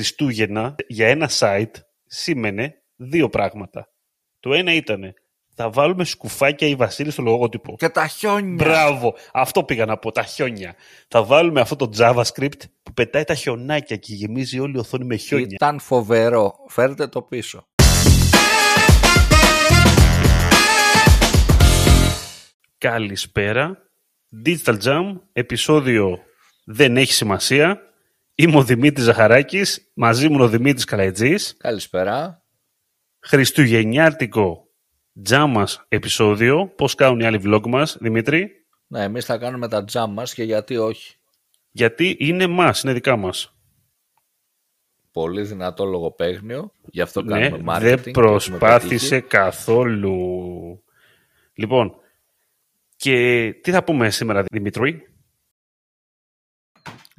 Χριστούγεννα για ένα site σήμαινε δύο πράγματα. Το ένα ήταν θα βάλουμε σκουφάκια ή Βασίλη στο λογότυπο. Και τα χιόνια. Μπράβο. Αυτό πήγα να πω, τα χιόνια. Θα βάλουμε αυτό το JavaScript που πετάει τα χιονάκια και γεμίζει όλη η οθόνη με χιόνια. Ήταν φοβερό. Φέρτε το πίσω. Καλησπέρα. Digital Jam, επεισόδιο δεν έχει σημασία. Είμαι ο Δημήτρης Ζαχαράκης, μαζί μου ο Δημήτρης Καλαϊτζής. Καλησπέρα. Χριστουγεννιάτικο τζάμ μας επεισόδιο. Πώς κάνουν οι άλλοι vlog μας, Δημήτρη; Ναι, εμείς θα κάνουμε τα τζάμ μας και γιατί όχι. Γιατί είναι μας, είναι δικά μας. Πολύ δυνατό λογοπαίγνιο, γι' αυτό Ναι, κάνουμε marketing. δεν και προσπάθησε έχουμε καθόλου. Λοιπόν, και τι θα πούμε σήμερα, Δημήτρη;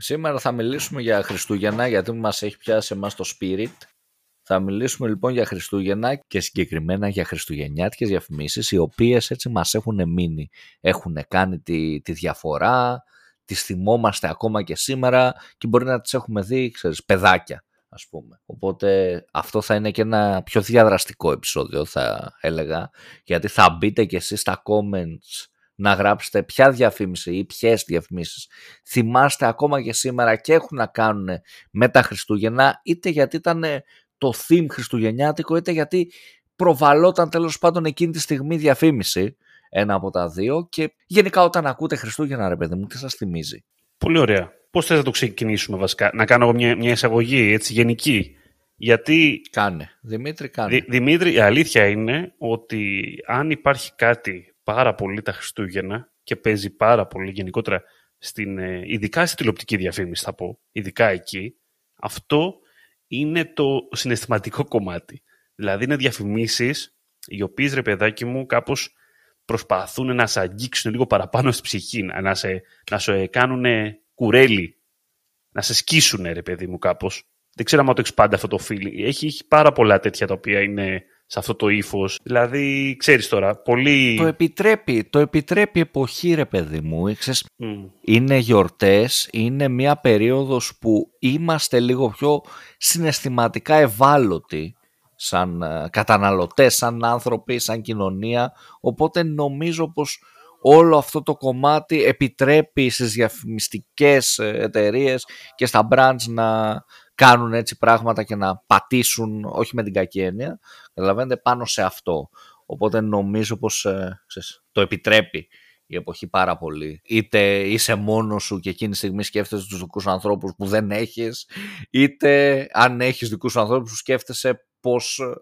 Πετύχει. Σήμερα θα μιλήσουμε για Χριστούγεννα, γιατί μας έχει πιάσει εμάς το spirit. Θα μιλήσουμε λοιπόν για Χριστούγεννα και συγκεκριμένα για χριστουγεννιάτικες διαφημίσεις, οι οποίες έτσι μας έχουν μείνει. Έχουν κάνει τη, τη διαφορά, τις θυμόμαστε ακόμα και σήμερα και μπορεί να τις έχουμε δει, ξέρεις, παιδάκια ας πούμε. Οπότε αυτό θα είναι και ένα πιο διαδραστικό επεισόδιο θα έλεγα, γιατί θα μπείτε και εσείς στα comments να γράψετε ποια διαφήμιση ή ποιες διαφημίσεις θυμάστε ακόμα και σήμερα και έχουν να κάνουν με τα Χριστούγεννα είτε γιατί ήταν το theme χριστουγεννιάτικο είτε γιατί προβαλόταν τέλος πάντων εκείνη τη στιγμή διαφήμιση ένα από τα δύο και γενικά όταν ακούτε Χριστούγεννα ρε παιδί μου τι σας θυμίζει; Πολύ ωραία. Πώς θες να το ξεκινήσουμε βασικά, να κάνω εγώ μια, μια εισαγωγή έτσι γενική. Γιατί, Κάνε. Δημήτρη κάνε. Δη- Δημήτρη, η αλήθεια είναι ότι αν υπάρχει κάτι πάρα πολύ τα Χριστούγεννα και παίζει πάρα πολύ γενικότερα, στην, ε, ειδικά στη τηλεοπτική διαφήμιση θα πω, ειδικά εκεί, αυτό είναι το συναισθηματικό κομμάτι. Δηλαδή είναι διαφημίσεις οι οποίες ρε παιδάκι μου κάπως προσπαθούν να σε αγγίξουν λίγο παραπάνω στη ψυχή, να να σε, να σε κάνουν κουρέλι, να σε σκίσουν ρε παιδί μου κάπως. Δεν ξέρω αν το έχεις πάντα αυτό το feeling. Έχει, έχει πάρα πολλά τέτοια τα οποία είναι σε αυτό το ύφος. Δηλαδή, ξέρεις τώρα, πολύ. Το επιτρέπει, το επιτρέπει εποχή ρε παιδί μου. Ξέρεις, Μμ. είναι γιορτές, είναι μια περίοδος που είμαστε λίγο πιο συναισθηματικά ευάλωτοι σαν ε, καταναλωτές, σαν άνθρωποι, σαν κοινωνία. Οπότε νομίζω πως όλο αυτό το κομμάτι επιτρέπει στις διαφημιστικές εταιρείες και στα brands να κάνουν έτσι πράγματα και να πατήσουν, όχι με την κακή έννοια, καταλαβαίνετε, πάνω σε αυτό. Οπότε νομίζω πως ε, ξέρεις, το επιτρέπει η εποχή πάρα πολύ. Είτε είσαι μόνος σου και εκείνη τη στιγμή σκέφτεσαι τους δικούς ανθρώπους που δεν έχεις, είτε αν έχεις δικούς ανθρώπους που σκέφτεσαι πώς ε,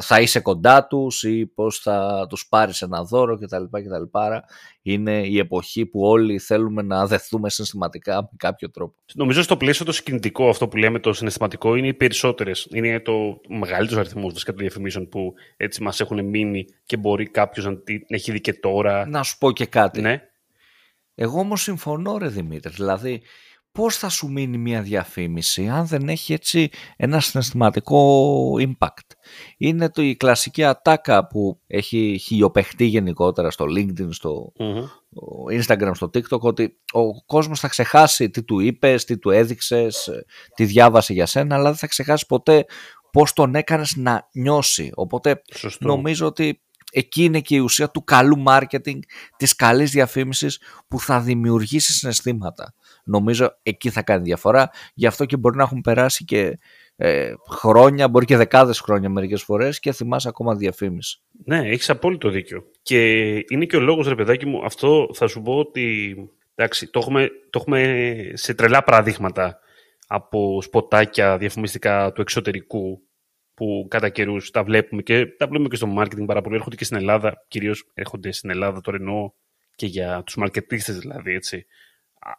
θα είσαι κοντά τους ή πώς θα τους πάρεις ένα δώρο κτλ. κτλ. Άρα Είναι η εποχή που όλοι θέλουμε να δεθούμε συναισθηματικά με κάποιο τρόπο. Νομίζω στο πλαίσιο το συγκινητικό, αυτό που λέμε το συναισθηματικό, είναι οι περισσότερες. Είναι το μεγαλύτερος αριθμός βασικά των διαφημίσεων που έτσι μας έχουν μείνει και μπορεί κάποιος να την έχει δει και τώρα. Να σου πω και κάτι. Ναι. Εγώ όμως συμφωνώ ρε Δημήτρη, δηλαδή πώς θα σου μείνει μια διαφήμιση αν δεν έχει έτσι ένα συναισθηματικό impact. Είναι το, η κλασική ατάκα που έχει χιλιοπαιχτεί γενικότερα στο LinkedIn, στο Μμμ. στο Instagram, στο TikTok ότι ο κόσμος θα ξεχάσει τι του είπες, τι του έδειξες, ε, τι διάβασε για σένα, αλλά δεν θα ξεχάσει ποτέ πώς τον έκανες να νιώσει. Οπότε Σωστό. νομίζω ότι εκεί είναι και η ουσία του καλού marketing, της καλής διαφήμισης που θα δημιουργήσει συναισθήματα. Νομίζω εκεί θα κάνει διαφορά. Γι' αυτό και μπορεί να έχουν περάσει και ε, χρόνια, μπορεί και δεκάδες χρόνια μερικές φορές και θυμάσαι ακόμα διαφήμιση. Ναι, έχεις απόλυτο δίκιο. Και είναι και ο λόγος, ρε παιδάκι μου, αυτό θα σου πω ότι. Εντάξει, το έχουμε, το έχουμε σε τρελά παραδείγματα από σποτάκια διαφημιστικά του εξωτερικού που κατά καιρούς τα βλέπουμε και τα βλέπουμε και στο marketing πάρα πολύ. Έρχονται και στην Ελλάδα, κυρίως έρχονται στην Ελλάδα, το εννοώ και για τους μαρκετίστες δηλαδή, έτσι.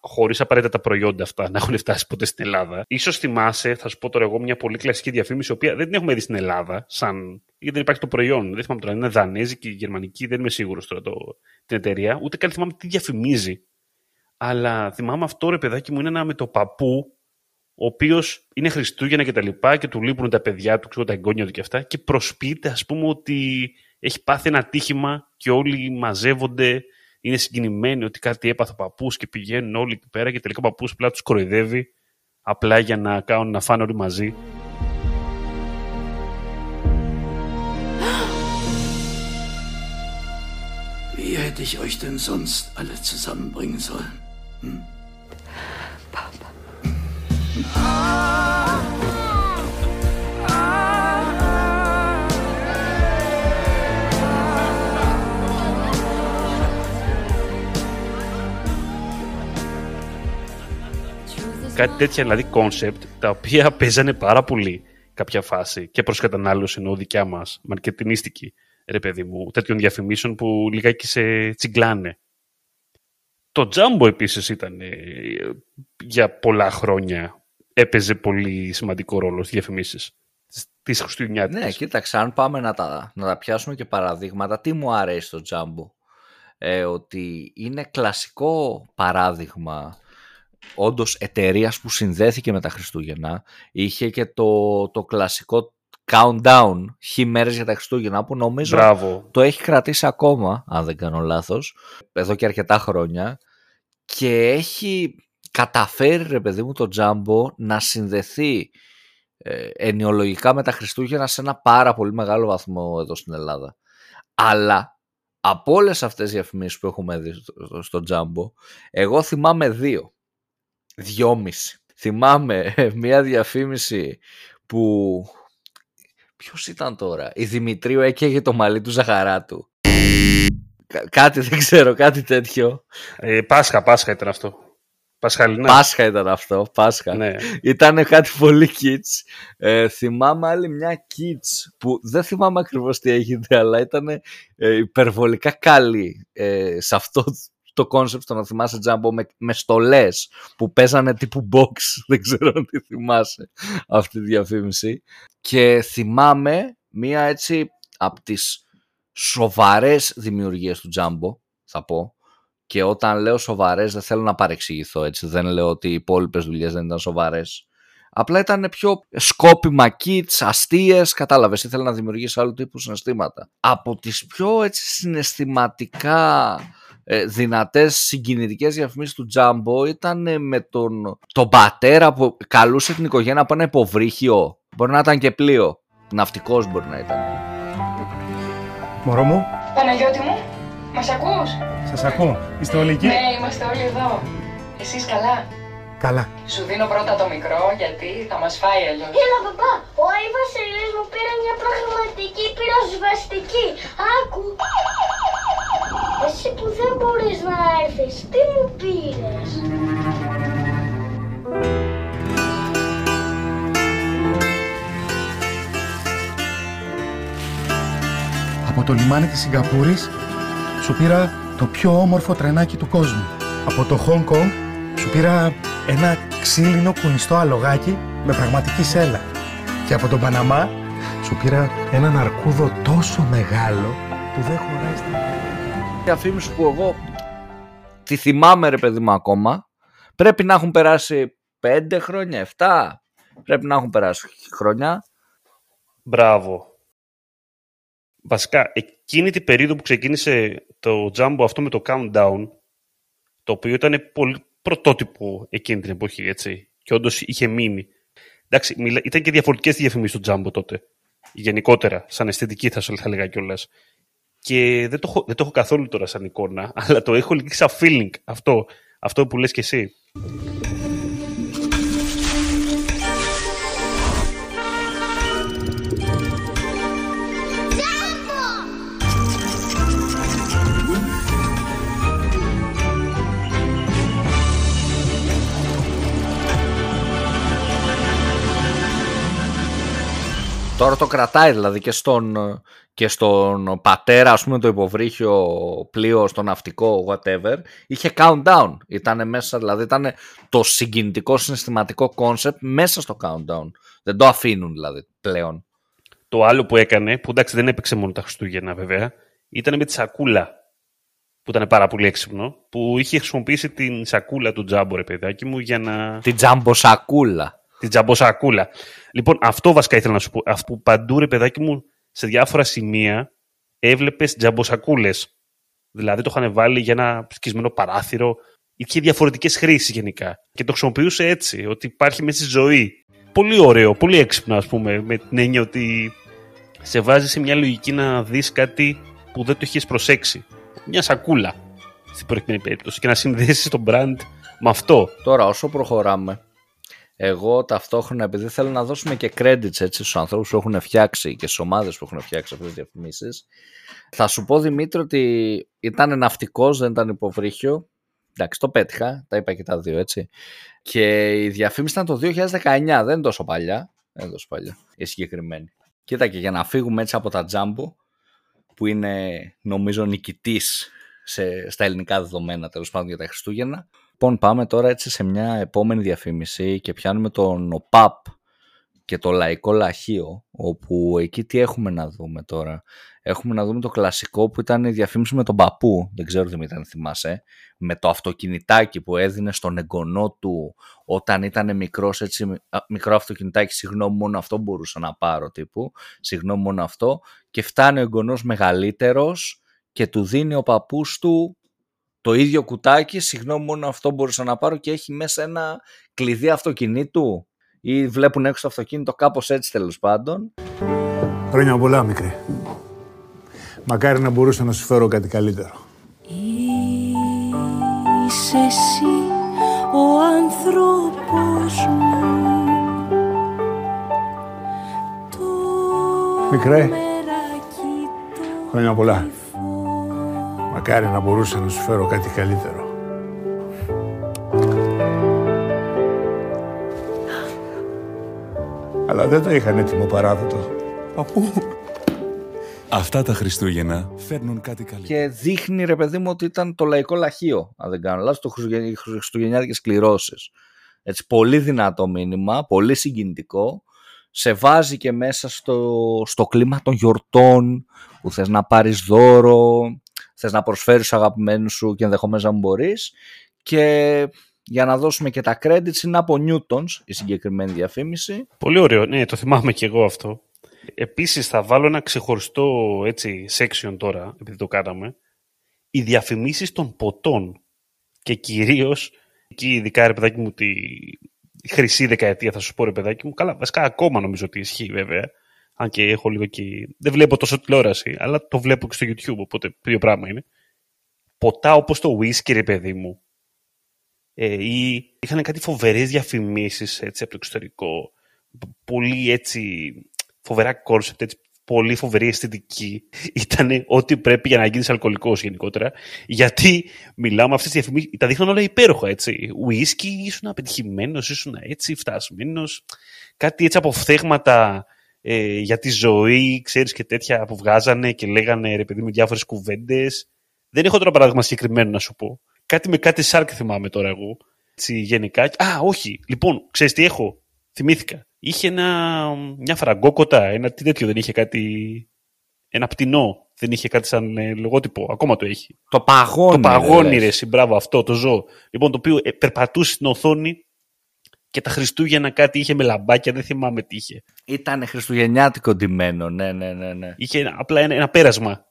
Χωρίς απαραίτητα τα προϊόντα αυτά να έχουν φτάσει ποτέ στην Ελλάδα. σω θυμάσαι, θα σου πω τώρα εγώ, μια πολύ κλασική διαφήμιση, η οποία δεν την έχουμε δει στην Ελλάδα, σαν... γιατί δεν υπάρχει το προϊόν. Δεν θυμάμαι τώρα, είναι δανέζικη, γερμανική, δεν είμαι σίγουρος τώρα το... την εταιρεία. Ούτε καν θυμάμαι τι διαφημίζει. Αλλά θυμάμαι αυτό ρε παιδάκι μου είναι ένα με το παππού, ο οποίος είναι Χριστούγεννα και τα λοιπά και του λείπουν τα παιδιά του, ξέρω τα εγγόνια του και αυτά, και προσποιείται, ας πούμε, ότι έχει πάθει ένα τύχημα και όλοι μαζεύονται, είναι συγκινημένοι ότι κάτι έπαθε ο παππούς και πηγαίνουν όλοι εκεί πέρα και τελικά ο παππούς απλά τους κοροϊδεύει απλά για να κάνουν να φάνε όλοι μαζί. Wie hätte ich euch denn sonst alle zusammenbringen sollen? Hm? Papa. Κάτι τέτοια δηλαδή concept τα οποία παίζανε πάρα πολύ κάποια φάση και προς κατανάλωση ενώ δικιά μας, μαρκετινίστικη ρε παιδί μου, τέτοιων διαφημίσεων που λιγάκι σε τσιγκλάνε. Το Τζάμπο επίσης ήταν ε, για πολλά χρόνια έπαιζε πολύ σημαντικό ρόλο στις διαφημίσεις της Χριστουγεννιάτικης. Ναι, κοίταξε, αν πάμε να τα, να τα πιάσουμε και παραδείγματα, τι μου αρέσει το Τζάμπο. Ε, ότι είναι κλασικό παράδειγμα όντως εταιρείας που συνδέθηκε με τα Χριστούγεννα. Είχε και το, το κλασικό countdown χι μέρες για τα Χριστούγεννα που νομίζω Μπράβο. το έχει κρατήσει ακόμα, αν δεν κάνω λάθος, εδώ και αρκετά χρόνια και έχει καταφέρει ρε παιδί μου το Τζάμπο να συνδεθεί ε, ενοιολογικά με τα Χριστούγεννα σε ένα πάρα πολύ μεγάλο βαθμό εδώ στην Ελλάδα. Αλλά από όλες αυτές τις διαφημίσεις που έχουμε δει στο, στο Τζάμπο, εγώ θυμάμαι δύο. Δυόμιση. Θυμάμαι ε, μια διαφήμιση που... Ποιος ήταν τώρα; Η Δημητρίου έκαιγε το μαλλί του Ζαχαράτου. Κα- κάτι δεν ξέρω, κάτι τέτοιο. Ε, Πάσχα, Πάσχα ήταν αυτό. Πασχαλινά. Πάσχα ήταν αυτό, Πάσχα. Ναι. Ήταν κάτι πολύ kids. Ε, θυμάμαι άλλη μια kids που δεν θυμάμαι ακριβώς τι έγινε, αλλά ήταν ε, υπερβολικά καλή ε, σε αυτό το concept στο να θυμάσαι Τζάμπο με, με στολές που παίζανε τύπου box. Δεν ξέρω αν τη θυμάσαι αυτή τη διαφήμιση. Και θυμάμαι μία έτσι από τις σοβαρές δημιουργίες του Τζάμπο, θα πω, και όταν λέω σοβαρές δεν θέλω να παρεξηγηθώ έτσι. Δεν λέω ότι οι υπόλοιπες δουλειές δεν ήταν σοβαρές. Απλά ήταν πιο σκόπιμα kitsch, αστείες, κατάλαβες, ήθελε να δημιουργήσει άλλου τύπου συναισθήματα. Από τις πιο έτσι συναισθηματικά ε, δυνατές συγκινητικές διαφημίσεις του Τζάμπο ήταν ε, με τον, τον πατέρα που καλούσε την οικογένεια από ένα υποβρύχιο. Μπορεί να ήταν και πλοίο. Ναυτικός μπορεί να ήταν. Μωρό μου, Παναγιώτη μου, μας ακούς; σας ακούω. Είστε όλοι εκεί; Ναι, είμαστε όλοι εδώ. Εσείς καλά; Καλά. Σου δίνω πρώτα το μικρό γιατί θα μας φάει αλλιώς. Έλα παπά, ο Άι Βασίλης μου πήρε μια προγραμματική πυροσβεστική. Άκου. Εσύ που δεν μπορείς να έρθεις, τι μου πήρες; Από το λιμάνι της Σιγκαπούρης σου πήρα το πιο όμορφο τρενάκι του κόσμου. Από το Hong Kong σου πήρα ένα ξύλινο κουνιστό αλογάκι με πραγματική σέλα. Και από τον Παναμά σου πήρα έναν αρκούδο τόσο μεγάλο που δεν χωράει στην διαφήμιση που εγώ τη θυμάμαι ρε παιδί μου ακόμα πρέπει να έχουν περάσει 5 χρόνια, 7 πρέπει να έχουν περάσει χρόνια Μπράβο. Βασικά, εκείνη την περίοδο που ξεκίνησε το Jumbo αυτό με το Countdown, το οποίο ήταν πολύ πρωτότυπο εκείνη την εποχή, έτσι, και όντως είχε μείνει. Εντάξει, μιλά- ήταν και διαφορετικές διαφημίσεις του Jumbo τότε. Γενικότερα, σαν αισθητική θα σου θα έλεγα κιόλας. Και δεν το, έχω, δεν το έχω καθόλου τώρα σαν εικόνα, αλλά το έχω λίγο σαν feeling αυτό, αυτό που λες και εσύ. Τώρα το κρατάει δηλαδή και στον, και στον πατέρα, ας πούμε το υποβρύχιο πλοίο, στο ναυτικό, whatever. Είχε countdown. Ήταν μέσα, δηλαδή ήταν το συγκινητικό συναισθηματικό concept μέσα στο countdown. Δεν το αφήνουν δηλαδή πλέον. Το άλλο που έκανε, που εντάξει δεν έπαιξε μόνο τα Χριστούγεννα βέβαια, ήταν με τη σακούλα. Που ήταν πάρα πολύ έξυπνο. Που είχε χρησιμοποιήσει την σακούλα του Τζάμπο, ρε παιδάκι μου, για να. Την τζαμποσακούλα. την τζαμποσακούλα. Λοιπόν, αυτό βασικά ήθελα να σου πω. Αυτό που παντού, ρε παιδάκι μου, σε διάφορα σημεία έβλεπες τζαμποσακούλες. Δηλαδή το είχαν βάλει για ένα σκισμένο παράθυρο είχε διαφορετικές χρήσεις γενικά. Και το χρησιμοποιούσε έτσι, ότι υπάρχει μέσα στη ζωή. Πολύ ωραίο, πολύ έξυπνο, ας πούμε, με την έννοια ότι σε βάζει σε μια λογική να δεις κάτι που δεν το έχει προσέξει. Μια σακούλα στην προηγούμενη περίπτωση και να συνδέσεις τον brand με αυτό. Τώρα, όσο προχωράμε, εγώ ταυτόχρονα, επειδή θέλω να δώσουμε και credits έτσι, στους ανθρώπους που έχουν φτιάξει και στις ομάδες που έχουν φτιάξει αυτές τις διαφημίσεις, θα σου πω Δημήτρη ότι ήταν ναυτικός, δεν ήταν υποβρύχιο. Εντάξει, το πέτυχα, τα είπα και τα δύο έτσι. Και η διαφήμιση ήταν το 2019, δεν είναι τόσο παλιά. Δεν είναι τόσο παλιά, η συγκεκριμένη. Κοίτα και για να φύγουμε έτσι από τα τζάμπο, που είναι νομίζω νικητής σε, στα ελληνικά δεδομένα τέλος πάντων για τα Χριστούγεννα. Λοιπόν πάμε τώρα έτσι σε μια επόμενη διαφήμιση και πιάνουμε τον ΟΠΑΠ και το Λαϊκό Λαχείο όπου εκεί τι έχουμε να δούμε τώρα. Έχουμε να δούμε το κλασικό που ήταν η διαφήμιση με τον παππού, δεν ξέρω τι αν θυμάσαι, με το αυτοκινητάκι που έδινε στον εγγονό του όταν ήταν μικρός, έτσι, μικρό αυτοκινητάκι, συγγνώμη μόνο αυτό μπορούσα να πάρω τύπου, συγγνώμη μόνο αυτό. Και φτάνει ο εγγονός μεγαλύτερος και του δίνει ο παππούς του το ίδιο κουτάκι, συγγνώμη μόνο αυτό μπορούσα να πάρω και έχει μέσα ένα κλειδί αυτοκινήτου ή βλέπουν έξω το αυτοκίνητο κάπως έτσι τέλος πάντων. Χρόνια πολλά μικρή. Μακάρι να μπορούσα να σου φέρω κάτι καλύτερο. Είσαι εσύ ο άνθρωπος μου Μικρέ, χρόνια πολλά. Μακάρι να μπορούσα να σου φέρω κάτι καλύτερο. Αλλά δεν το είχαν έτοιμο παράδοτο. Παππού. Αυτά τα Χριστούγεννα φέρνουν κάτι καλύτερο. Και δείχνει ρε παιδί μου ότι ήταν το λαϊκό λαχείο, αν δεν κάνω λάθος, το χριστουγεννιάτικες κληρώσεις. Έτσι, πολύ δυνατό μήνυμα, πολύ συγκινητικό. Σε βάζει και μέσα στο, στο κλίμα των γιορτών, που θες να πάρεις δώρο, θες να προσφέρεις αγαπημένους σου και ενδεχομένως να μπορείς και για να δώσουμε και τα credits είναι από Newtons η συγκεκριμένη διαφήμιση. Πολύ ωραίο, ναι, το θυμάμαι και εγώ αυτό. Επίσης θα βάλω ένα ξεχωριστό έτσι, section τώρα, επειδή το κάναμε. Οι διαφημίσεις των ποτών και κυρίως εκεί ειδικά ρε παιδάκι μου τη χρυσή δεκαετία θα σου πω ρε παιδάκι μου καλά βασικά ακόμα νομίζω ότι ισχύει βέβαια αν και έχω λίγο και... Δεν βλέπω τόσο τηλεόραση, αλλά το βλέπω και στο YouTube, οπότε πιο πράγμα είναι. Ποτά όπως το whisky, ρε παιδί μου. Ε, ή είχαν κάτι φοβερές διαφημίσεις έτσι, από το εξωτερικό. Πολύ έτσι φοβερά κόρσεπτ, έτσι, πολύ φοβερή αισθητική. Ήταν ό,τι πρέπει για να γίνεις αλκοολικός γενικότερα. Γιατί μιλάμε αυτές τις διαφημίσεις, τα δείχνουν όλα υπέροχα, έτσι. Whisky, ήσουν απετυχημένος, ήσουν έτσι φτασμένος. Κάτι έτσι από φθέγματα ε, για τη ζωή, ξέρεις και τέτοια που βγάζανε και λέγανε ρε παιδί με διάφορες κουβέντες. Δεν έχω τώρα παράδειγμα συγκεκριμένο να σου πω. Κάτι με κάτι σάρκ θυμάμαι τώρα εγώ. Έτσι, γενικά. Α, όχι. Λοιπόν, ξέρεις τι έχω; Θυμήθηκα. Είχε ένα, μια φραγκόκοτα, ένα τι τέτοιο δεν είχε κάτι... Ένα πτηνό. Δεν είχε κάτι σαν ε, λογότυπο. Ακόμα το έχει. Το παγόνι. Το παγόνι, ρε, μπράβο αυτό, το ζώο. Λοιπόν, το οποίο ε, περπατούσε στην οθόνη και τα Χριστούγεννα κάτι είχε με λαμπάκια, δεν θυμάμαι τι είχε. Ήταν χριστουγεννιάτικο ντυμένο, ναι, ναι, ναι. ναι. Είχε ένα, απλά ένα, ένα πέρασμα.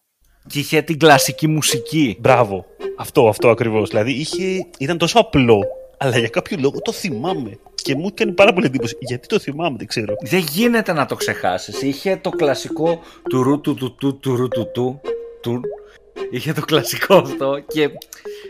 Και είχε την κλασική μουσική. Μπράβο. Αυτό, αυτό ακριβώς. Δηλαδή είχε, ήταν τόσο απλό, αλλά για κάποιο λόγο το θυμάμαι. Και μου έκανε πάρα πολύ εντύπωση. Γιατί το θυμάμαι, δεν ξέρω. Δεν γίνεται να το ξεχάσεις. Είχε το κλασικό του ρου του του του του του του Είχε το κλασικό αυτό και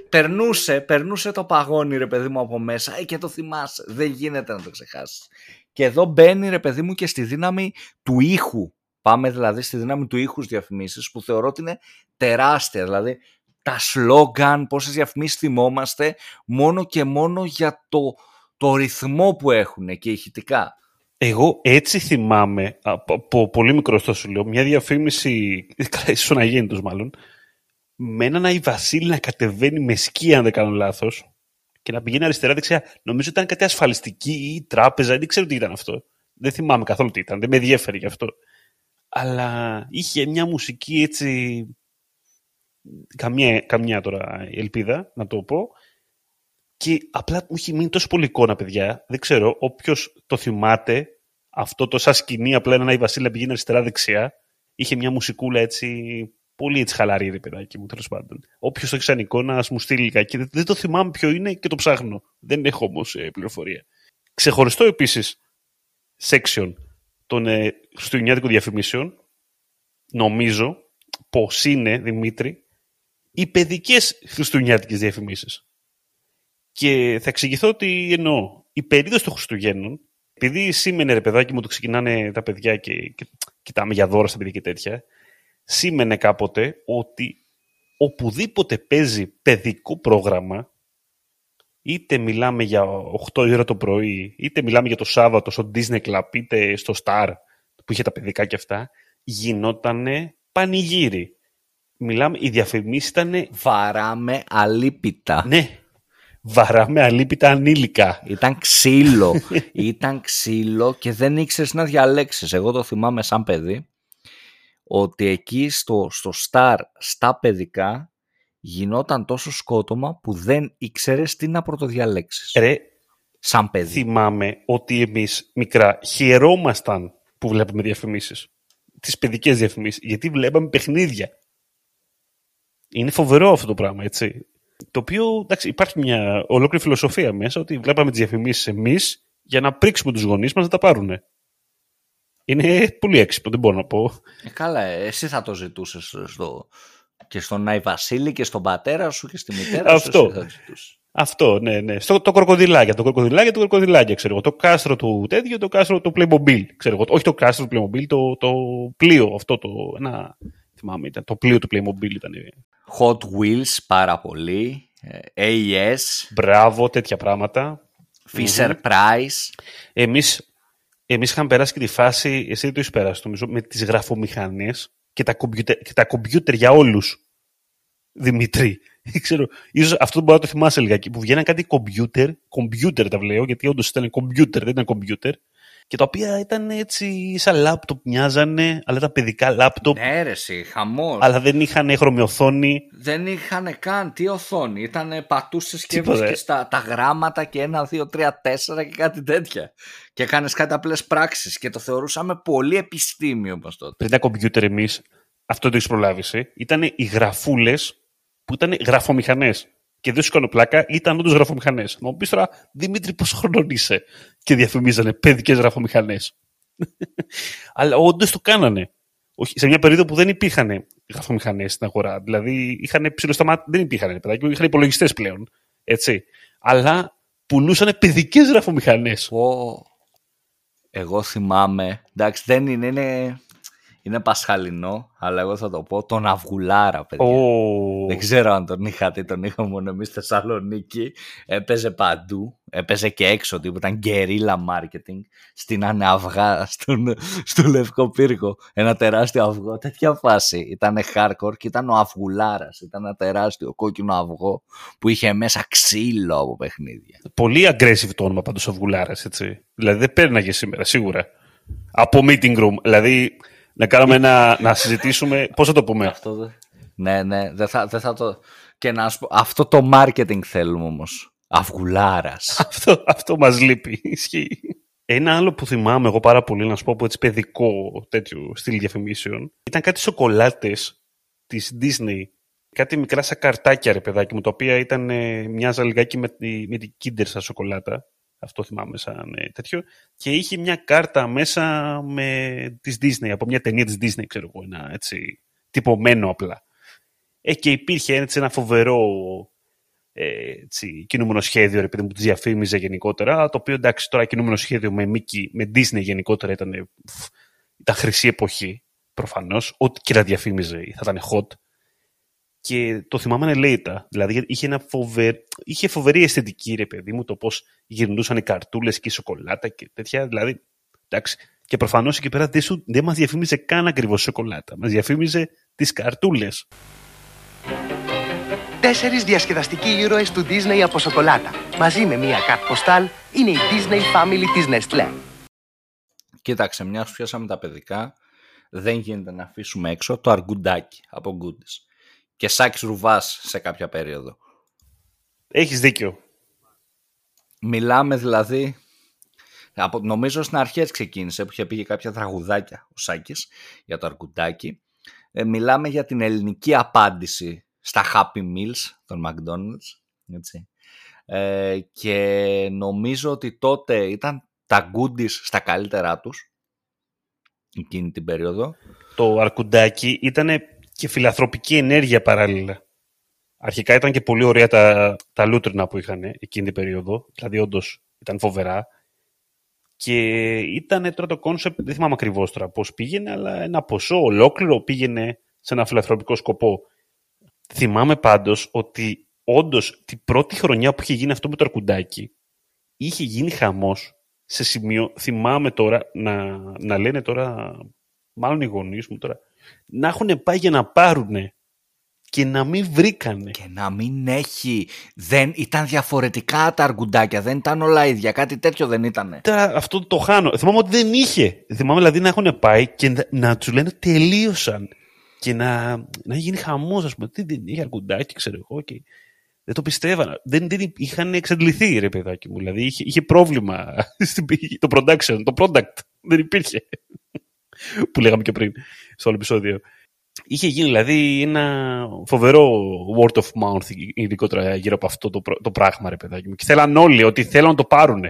περνούσε, περνούσε το παγόνι ρε παιδί μου από μέσα ε, και το θυμάσαι. Δεν γίνεται να το ξεχάσεις. Και εδώ μπαίνει ρε παιδί μου και στη δύναμη του ήχου. Πάμε δηλαδή στη δύναμη του ήχου στις διαφημίσεις που θεωρώ ότι είναι τεράστια. Δηλαδή τα σλόγκαν, πόσες διαφημίσεις θυμόμαστε μόνο και μόνο για το, το ρυθμό που έχουν και ηχητικά. Εγώ έτσι θυμάμαι, από πολύ μικρό στο σου λέω, μια διαφήμιση, ίσως αγέννητος μάλλον, με έναν Άι Βασίλη να κατεβαίνει με σκι, αν δεν κάνω λάθος, και να πηγαίνει αριστερά-δεξιά. Νομίζω ότι ήταν κάτι ασφαλιστική ή τράπεζα, δεν ξέρω τι ήταν αυτό. Δεν θυμάμαι καθόλου τι ήταν, δεν με ενδιαφέρει γι' αυτό. Αλλά είχε μια μουσική έτσι. Καμιά, καμιά τώρα ελπίδα, να το πω. Και απλά μου έχει μείνει τόσο πολύ εικόνα, παιδιά. Δεν ξέρω, όποιος το θυμάται, αυτό το σαν σκηνή, απλά ένα Άι Βασίλη να πηγαίνει αριστερά-δεξιά, είχε μια μουσικούλα έτσι Πολύ έτσι χαλαρή, ρε παιδάκι μου, τέλος πάντων. Όποιος το έχει σαν εικόνα, ας μου στείλει λιγάκι. Δεν, δεν το θυμάμαι ποιο είναι και το ψάχνω. Δεν έχω όμως ε, πληροφορία. Ξεχωριστό επίσης section των ε, χριστουγεννιάτικων διαφημίσεων, νομίζω πως είναι, Δημήτρη, οι παιδικές χριστουγεννιάτικες διαφημίσεις. Και θα εξηγηθώ τι εννοώ. Η περίοδος των Χριστουγέννων, επειδή σήμαινε ρε παιδάκι μου, το ξεκινάνε τα παιδιά και, και κοιτάμε για δώρα στα παιδιά και τέτοια, σήμαινε κάποτε ότι οπουδήποτε παίζει παιδικό πρόγραμμα, είτε μιλάμε για 8 ώρα το πρωί, είτε μιλάμε για το Σάββατο στο Disney Club, είτε στο Star, που είχε τα παιδικά και αυτά, γινότανε πανηγύρι. Μιλάμε, οι διαφημίσει ήταν. Βαράμε αλίπητα. Ναι. Βαράμε αλίπητα ανήλικα. Ήταν ξύλο. Ήταν ξύλο και δεν ήξερες να διαλέξεις. Εγώ το θυμάμαι σαν παιδί ότι εκεί στο, στο Star, στα παιδικά, γινόταν τόσο σκότωμα που δεν ήξερες τι να πρωτοδιαλέξεις. Ρε, σαν παιδί. θυμάμαι ότι εμείς μικρά χαιρόμασταν που βλέπαμε διαφημίσεις. Τις παιδικές διαφημίσεις. Γιατί βλέπαμε παιχνίδια. Είναι φοβερό αυτό το πράγμα, έτσι. Το οποίο, εντάξει, υπάρχει μια ολόκληρη φιλοσοφία μέσα ότι βλέπαμε τις διαφημίσεις εμείς για να πρίξουμε τους γονείς μας να τα πάρουν. Είναι πολύ έξυπνο, δεν μπορώ να πω. Ε, καλά, εσύ θα το ζητούσες στο... και στον Άι Βασίλη και στον πατέρα σου και στη μητέρα σου. Αυτό. εσύ θα ζητούσες. Αυτό, ναι, ναι. Στο, το κροκοδιλάκια, το κροκοδιλάκια, το κροκοδιλάκια, ξέρω εγώ. Το κάστρο του τέτοιο, το κάστρο του Playmobil, ξέρω εγώ. Όχι το κάστρο του Playmobil, το, το πλοίο, αυτό το, ένα, θυμάμαι, ήταν, το πλοίο του Playmobil ήταν. Hot Wheels πάρα πολύ. ε, AES, Μπράβο, τέτοια πράγματα. Fisher Price. Εμείς, εμείς είχαμε περάσει και τη φάση, εσύ δεν το έχεις περάσει νομίζω, με τις γραφομηχανές και τα κομπιούτερ, και τα κομπιούτερ για όλους. Δημήτρη. Δεν Ξέρω, ίσως αυτό μπορεί να το θυμάσαι λιγάκι, που βγαίναν κάτι κομπιούτερ, κομπιούτερ τα λέω, γιατί όντως ήταν κομπιούτερ, δεν ήταν κομπιούτερ, και τα οποία ήταν έτσι σαν λάπτοπ μοιάζανε, αλλά ήταν παιδικά λάπτοπ, Ναι, ρε, εσύ, χαμός. αλλά δεν είχαν χρωμιοθόνη. Δεν είχαν καν τι οθόνη. Ήταν πατούσες και Τίποτα. έβρισκες τα, τα γράμματα και ένα, δύο, τρία, τέσσερα και κάτι τέτοια. Και έκανες κάτι απλές πράξεις και το θεωρούσαμε πολύ επιστήμιο μα τότε. Πριν τα κομπιούτερ εμείς, αυτό το έχεις προλάβει, ε, ήταν οι γραφούλες που ήταν γραφομηχανές. Και δεν σου κάνω πλάκα, ήταν όντως γραφομηχανές. Να μου πεις τώρα, Δημήτρη, πόσο χρονών είσαι; Και διαφημίζανε παιδικές γραφομηχανές. Αλλά όντως το κάνανε. Όχι, σε μια περίοδο που δεν υπήρχαν γραφομηχανές στην αγορά. Δηλαδή, είχαν ψηλοσταματ... δεν υπήρχαν, παιδάκι, μου, είχαν υπολογιστές πλέον. Έτσι. Αλλά πουλούσαν παιδικές γραφομηχανές. Πω. Εγώ θυμάμαι, εντάξει δεν είναι, είναι, είναι πασχαλινό, αλλά εγώ θα το πω, τον Αυγουλάρα, παιδιά. Δεν ξέρω αν τον είχατε, τον είχαμε μόνο εμείς στη Θεσσαλονίκη. Έπαιζε παντού, έπαιζε και έξω, τύπου ήταν guerrilla marketing. Στείνανε αυγά στον, στο Λευκό Πύργο, ένα τεράστιο αυγό, τέτοια φάση. Ήταν hardcore και ήταν ο Αυγουλάρας, ήταν ένα τεράστιο κόκκινο αυγό που είχε μέσα ξύλο από παιχνίδια. Πολύ aggressive το όνομα πάντως ο Αυγουλάρας, έτσι. Δηλαδή δεν πέρναγε σήμερα, σίγουρα. Από meeting room. Δηλαδή να κάνουμε ένα, να συζητήσουμε, πώς θα το πούμε; Αυτό δεν... Ναι, ναι, δεν θα, δεν θα το... Και να σου πω, αυτό το marketing θέλουμε όμως. Αυγουλάρας. αυτό, αυτό μας λείπει. Ισχύει. Ένα άλλο που θυμάμαι εγώ πάρα πολύ, να σου πω από έτσι παιδικό τέτοιο στυλ διαφημίσεων, ήταν κάτι σοκολάτες της Disney. Κάτι μικρά σαν καρτάκια, ρε παιδάκι μου, τα οποία ήταν, ε, μοιάζα λιγάκι με, τη, με την Kinder σαν σοκολάτα. Αυτό θυμάμαι σαν ε, τέτοιο. Και είχε μια κάρτα μέσα με της Disney, από μια ταινία της Disney, ξέρω εγώ, ένα έτσι τυπωμένο απλά. Ε, και υπήρχε έτσι ένα φοβερό ε, έτσι, κινούμενο σχέδιο, ρε παιδί μου, που τις διαφήμιζε γενικότερα, το οποίο εντάξει τώρα κινούμενο σχέδιο με Mickey, με Disney γενικότερα ήταν, ε, φ, ήταν χρυσή εποχή, προφανώς, ό,τι και να διαφήμιζε θα ήταν hot. Και το θυμάμαι ανελαίητα. Δηλαδή είχε, ένα φοβε... είχε φοβερή αισθητική, ρε παιδί μου, το πώς γυρνούσαν οι καρτούλες και η σοκολάτα και τέτοια. Δηλαδή, εντάξει. Και προφανώς εκεί πέρα δεν, σου... δεν μας διαφήμιζε καν ακριβώς σοκολάτα. Μας διαφήμιζε τις καρτούλες. Τέσσερις διασκεδαστικοί ήρωες του Disney από σοκολάτα. Μαζί με μία καρτ ποστάλ είναι η Disney Family της Nestlé. Κοίταξε, μιας που πιάσαμε τα παιδικά, δεν γίνεται να αφήσουμε έξω το αργουντάκι από Goodies. Και Σάκης Ρουβάς σε κάποια περίοδο. Έχεις δίκιο. Μιλάμε δηλαδή, από, νομίζω στην αρχή έτσι ξεκίνησε που είχε πει και κάποια τραγουδάκια ο Σάκης για το αργουντάκι. Ε, μιλάμε για την ελληνική απάντηση στα Happy Meals των McDonald's. Έτσι. Ε, και νομίζω ότι τότε ήταν τα goodies στα καλύτερά τους εκείνη την περίοδο. Το αρκουντάκι ήταν και φιλαθροπική ενέργεια παράλληλα. Αρχικά ήταν και πολύ ωραία τα, τα λούτρινα που είχαν εκείνη την περίοδο. Δηλαδή, όντως ήταν φοβερά. Και ήταν τώρα το concept, δεν θυμάμαι ακριβώς τώρα πώς πήγαινε, αλλά ένα ποσό ολόκληρο πήγαινε σε ένα φιλανθρωπικό σκοπό. Θυμάμαι πάντως ότι όντως την πρώτη χρονιά που είχε γίνει αυτό με το αρκουδάκι, είχε γίνει χαμός σε σημείο. Θυμάμαι τώρα να, να λένε τώρα, μάλλον οι γονείς μου τώρα, να έχουν πάει για να πάρουν και να μην βρήκανε. Και να μην έχει. Δεν ήταν διαφορετικά τα αργουντάκια, δεν ήταν όλα ίδια. Κάτι τέτοιο δεν ήταν. Τώρα αυτό το χάνω. Θυμάμαι ότι δεν είχε. Θυμάμαι δηλαδή να έχουν πάει και να, να τους λένε τελείωσαν. Και να, να γίνει χαμός, ας πούμε. Τι δεν είχε αργουντάκι, ξέρω εγώ. Και δεν το πιστεύανα. Δεν, δεν είχαν εξαντληθεί, ρε παιδάκι μου. Δηλαδή είχε, είχε πρόβλημα το production, το product. Δεν υπήρχε. που λέγαμε και πριν στο άλλο επεισόδιο. Είχε γίνει δηλαδή ένα φοβερό word of mouth ειδικότερα γύρω από αυτό το, το πράγμα, ρε παιδάκι μου. Και θέλαν όλοι ότι θέλουν να το πάρουν.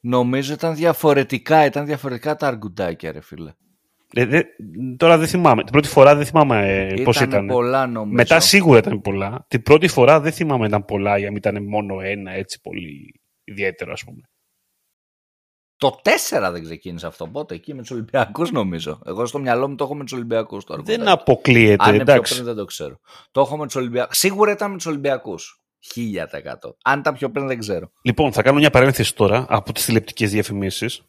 Νομίζω ήταν διαφορετικά, ήταν διαφορετικά τα αργουντάκια, ρε φίλε. Ε, δε, τώρα δεν θυμάμαι. Την πρώτη φορά δεν θυμάμαι ε, πώς ήταν. πολλά νομίζω. Μετά σίγουρα ήταν πολλά. Την πρώτη φορά δεν θυμάμαι ήταν πολλά, γιατί ήταν μόνο ένα έτσι πολύ ιδιαίτερο, ας πούμε. Το 4 δεν ξεκίνησε αυτό. Πότε εκεί με τους Ολυμπιακούς νομίζω. Εγώ στο μυαλό μου το έχω με τους Ολυμπιακούς τώρα. Δεν αποκλείεται. Αν εντάξει. πιο πριν δεν το ξέρω. Το έχω με τους Ολυμπιακού. Σίγουρα ήταν με τους Ολυμπιακούς. 1000%. Αν ήταν πιο πριν δεν ξέρω. Λοιπόν, θα κάνω μια παρένθεση τώρα από τις τηλεπτικέ διαφημίσεις.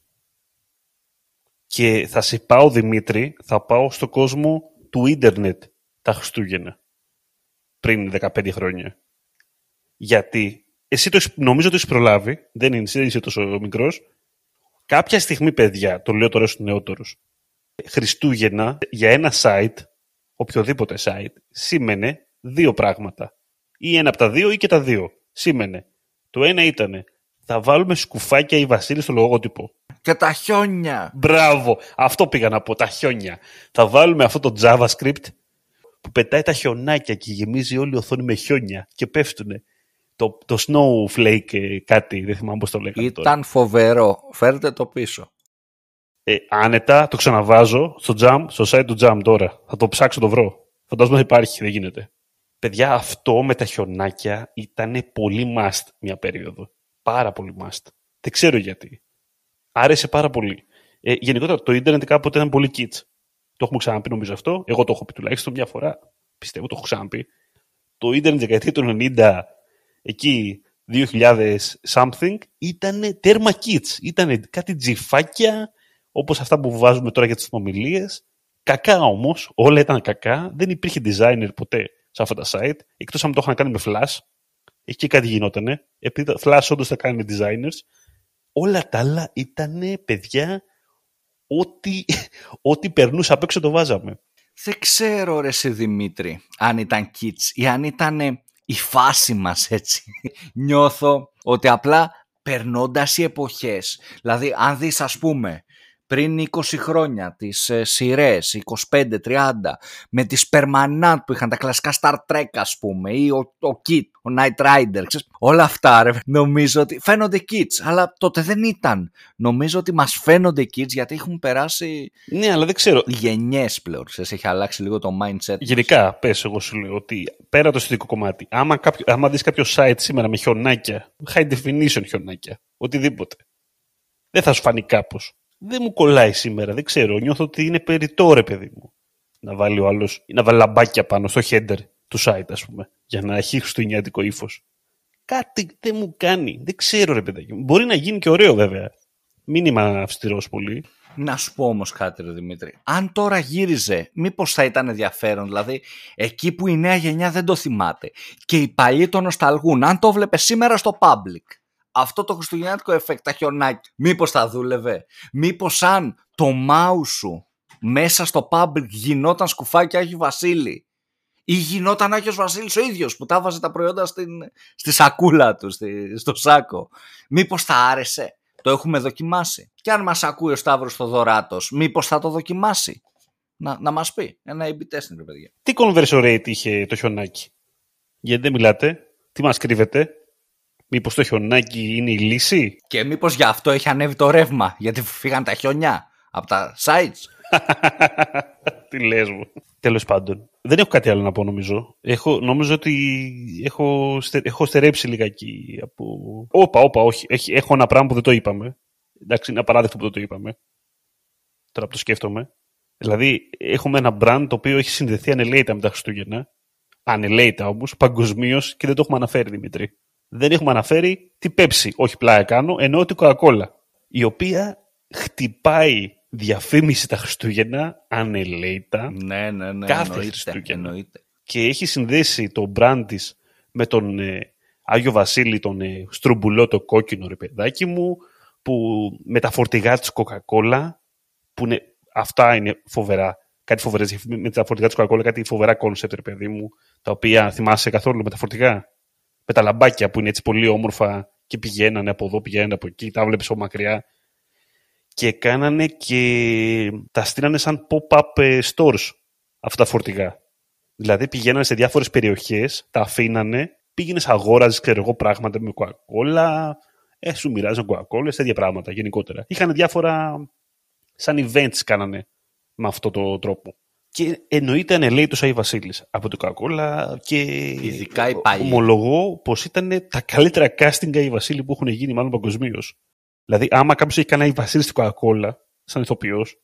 Και θα σε πάω, Δημήτρη, θα πάω στο κόσμο του ίντερνετ τα Χριστούγεννα. Πριν 15 χρόνια. Γιατί εσύ το, νομίζω το έχεις προλάβει, δεν είναι, δεν είσαι τόσο μικρός. Κάποια στιγμή, παιδιά, το λέω τώρα στους νεότερους, Χριστούγεννα για ένα site, οποιοδήποτε site, σήμαινε δύο πράγματα. Ή ένα από τα δύο ή και τα δύο. Σήμαινε. Το ένα ήταν θα βάλουμε σκουφάκια ή βασίλη στο λογότυπο. Και τα χιόνια. Μπράβο. Αυτό πήγα να πω, τα χιόνια. Θα βάλουμε αυτό το JavaScript που πετάει τα χιονάκια και γεμίζει όλη η οθόνη με χιόνια και πέφτουνε. Το, το snowflake ε, κάτι, δεν θυμάμαι πώς το λέγανε Ήταν τώρα. φοβερό. Φέρτε το πίσω. Ε, άνετα, το ξαναβάζω στο jam, στο site του jam τώρα. Θα το ψάξω, το βρω. Φαντάζομαι ότι υπάρχει, δεν γίνεται. Παιδιά, αυτό με τα χιονάκια ήταν πολύ must μια περίοδο. Πάρα πολύ must. Δεν ξέρω γιατί. Άρεσε πάρα πολύ. Ε, γενικότερα το ίντερνετ κάποτε ήταν πολύ kids. Το έχουμε ξαναπεί νομίζω αυτό. Εγώ το έχω πει τουλάχιστον μια φορά. Πιστεύω το έχω ξαναπεί. Το ίντερνετ δεκαετία του 90, εκεί 2000 something, ήταν τέρμα kids. Ήταν κάτι τζιφάκια, όπως αυτά που βάζουμε τώρα για τις ομιλίες. Κακά όμως, όλα ήταν κακά. Δεν υπήρχε designer ποτέ σε αυτά τα site, εκτός αν το είχαν κάνει με flash. Εκεί κάτι γινότανε. Επειδή τα flash όντως τα κάνουν designers. Όλα τα άλλα ήταν παιδιά ό,τι, ό,τι περνούσε απ' έξω το βάζαμε. Δεν ξέρω ρε σε Δημήτρη αν ήταν kids ή αν ήταν η φάση μας έτσι. Νιώθω ότι απλά περνώντας οι εποχές, δηλαδή αν δεις ας πούμε πριν 20 χρόνια τις ε, σειρές, 25-30, με τις Permanent που είχαν τα κλασικά Star Trek ας πούμε, ή ο, ο Kit, ο Knight Rider, ξέρεις, όλα αυτά ρε, νομίζω ότι φαίνονται kids, αλλά τότε δεν ήταν. Νομίζω ότι μας φαίνονται kids γιατί έχουν περάσει Ναι, αλλά δεν ξέρω. γενιές πλέον, ξέρεις, έχει αλλάξει λίγο το mindset. μας. Γενικά, πες εγώ σου λέω ότι πέρα το αισθητικό κομμάτι, άμα, κάποιο, άμα δεις κάποιο site σήμερα με χιονάκια, high definition χιονάκια, οτιδήποτε, δεν θα σου φανεί κάπως. Δεν μου κολλάει σήμερα, δεν ξέρω. Νιώθω ότι είναι περιττό ρε παιδί μου. Να βάλει ο άλλος, να βάλει λαμπάκια πάνω στο header του site, ας πούμε, για να έχει χριστουγεννιάτικο ύφος. Κάτι δεν μου κάνει. Δεν ξέρω, ρε παιδάκι μου. Μπορεί να γίνει και ωραίο, βέβαια. Μην είμαι αυστηρός πολύ. Να σου πω όμως κάτι ρε Δημήτρη. Αν τώρα γύριζε, μήπως θα ήταν ενδιαφέρον. Δηλαδή, εκεί που η νέα γενιά δεν το θυμάται και οι παλιοί το νοσταλγούν. Αν το βλέπε σήμερα στο public, αυτό το χριστουγεννιάτικο εφέκ, τα χιονάκια, μήπως θα δούλευε; Μήπως αν το μάου σου μέσα στο public γινόταν σκουφάκι Άγιος Βασίλη ή γινόταν Άγιος Βασίλης ο ίδιος που τα βάζε τα προϊόντα στην, στη σακούλα του, στη, στο σάκο. Μήπως θα άρεσε; Το έχουμε δοκιμάσει. Και αν μας ακούει ο Σταύρος Θοδωράτος, μήπως θα το δοκιμάσει; να, να μας πει. Ένα A-B testing, ρε παιδιά. Τι conversion rate είχε το χιονάκι; Γιατί δεν μιλάτε. Τι μας κρύβετε. Μήπως το χιονάκι είναι η λύση; Και μήπως γι' αυτό έχει ανέβει το ρεύμα, γιατί φύγαν τα χιόνια από τα sites. Τι λες μου. Τέλος πάντων. Δεν έχω κάτι άλλο να πω νομίζω. Έχω, νομίζω ότι έχω, στε, έχω στερέψει λιγάκι από... Όπα, όπα, όχι. Έχει, έχω ένα πράγμα που δεν το είπαμε. Εντάξει, είναι απαράδεκτο που δεν το είπαμε. Τώρα που το σκέφτομαι. Δηλαδή, έχουμε ένα brand το οποίο έχει συνδεθεί ανελαίητα με τα Χριστούγεννα. Ανελαίητα όμως, παγκοσμίως και δεν το έχουμε αναφέρει, Δημήτρη. Δεν έχουμε αναφέρει τη Pepsi, όχι πλάι κάνω, ενώ τη Coca-Cola. Η οποία χτυπάει διαφήμιση τα Χριστούγεννα ανελαίητα Ναι, ναι, ναι. κάθε εννοείται, Χριστούγεννα. εννοείται. Και έχει συνδέσει το brand της με τον ε, Άγιο Βασίλη, τον ε, στρουμπουλό, το κόκκινο ρε παιδάκι μου, που με τα φορτηγά της Coca-Cola, που είναι, αυτά είναι φοβερά. Κάτι φοβερές διαφημίσεις με τα φορτηγά της Coca-Cola, κάτι φοβερά concept, ρε παιδί μου, τα οποία θυμάσαι καθόλου με τα φορτηγά; Με τα λαμπάκια που είναι έτσι πολύ όμορφα και πηγαίνανε από εδώ, πηγαίνανε από εκεί, τα βλέπεις από μακριά. Και κάνανε και τα στήνανε σαν pop-up ε, stores αυτά τα φορτηγά. Δηλαδή πηγαίνανε σε διάφορες περιοχές, τα αφήνανε, πήγαινες αγόραζες, ξέρω εγώ, πράγματα με Coca-Cola, ε, σου μοιράζαν Coca-Cola, τέτοια πράγματα γενικότερα. Είχαν διάφορα σαν events κάνανε με αυτό το τρόπο. Και εννοείται ανελέητος Άι Βασίλης από το Coca-Cola και Ειδικά οι παλιοί. ομολογώ πως ήταν τα καλύτερα casting Άι Βασίλη που έχουν γίνει μάλλον παγκοσμίως. Δηλαδή άμα κάποιος έχει κάνει Άι Βασίλη στην Coca-Cola σαν ηθοποιός,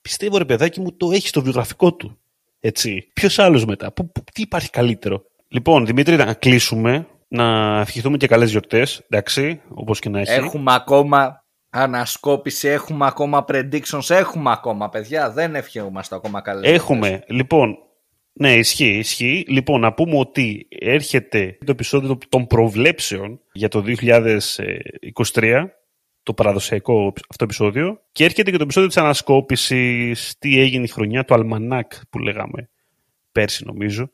πιστεύω ρε παιδάκι μου το έχει στο βιογραφικό του. Έτσι. Ποιος άλλος μετά, που, που- τι υπάρχει καλύτερο. Λοιπόν, Δημήτρη, να κλείσουμε, να ευχηθούμε και καλές γιορτές, εντάξει, όπως και να έχει. Έχουμε ακόμα ανασκόπηση, έχουμε ακόμα predictions, έχουμε ακόμα παιδιά. Δεν ευχαίμαστε ακόμα καλές. Έχουμε, λοιπόν, ναι, ισχύει, ισχύει. Λοιπόν, να πούμε ότι έρχεται το επεισόδιο των προβλέψεων για το 2023, το παραδοσιακό αυτό επεισόδιο, και έρχεται και το επεισόδιο της ανασκόπησης, τι έγινε η χρονιά, το Αλμανάκ που λέγαμε πέρσι νομίζω.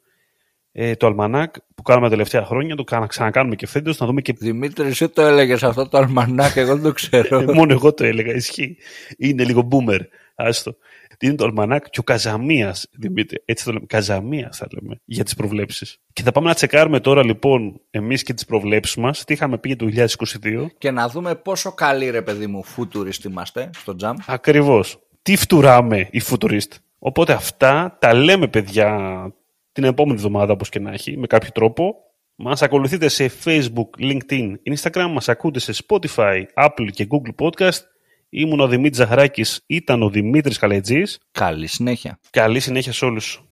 Ε, το Αλμανάκ που κάναμε τα τελευταία χρόνια, το κάνα- ξανακάνουμε και φέτος, να δούμε και Δημήτρη, εσύ το έλεγες αυτό το αλμανάκ, εγώ δεν το ξέρω. Ε, Μόνο εγώ το έλεγα, ισχύει. Είναι λίγο boomer. Άστο. Τι είναι το Αλμανάκ; Και ο Καζαμίας, Δημήτρη. Έτσι το λέμε. Καζαμίας θα λέμε για τις προβλέψεις. Και θα πάμε να τσεκάρουμε τώρα λοιπόν εμείς και τις προβλέψεις μας. Τι είχαμε πει για το 2022. και να δούμε πόσο καλοί ρε παιδί μου φούτουριστ είμαστε στο τζαμ. Ακριβώς. Τι φτουράμε οι futurist. Οπότε αυτά τα λέμε, παιδιά, την επόμενη εβδομάδα, όπως και να έχει, με κάποιο τρόπο. Μας ακολουθείτε σε Facebook, LinkedIn, Instagram. Μας ακούτε σε Spotify, Apple και Google Podcast. Ήμουν ο Δημήτρης Ζαχαράκης, ήταν ο Δημήτρης Καλετζής. Καλή συνέχεια. Καλή συνέχεια σε όλους.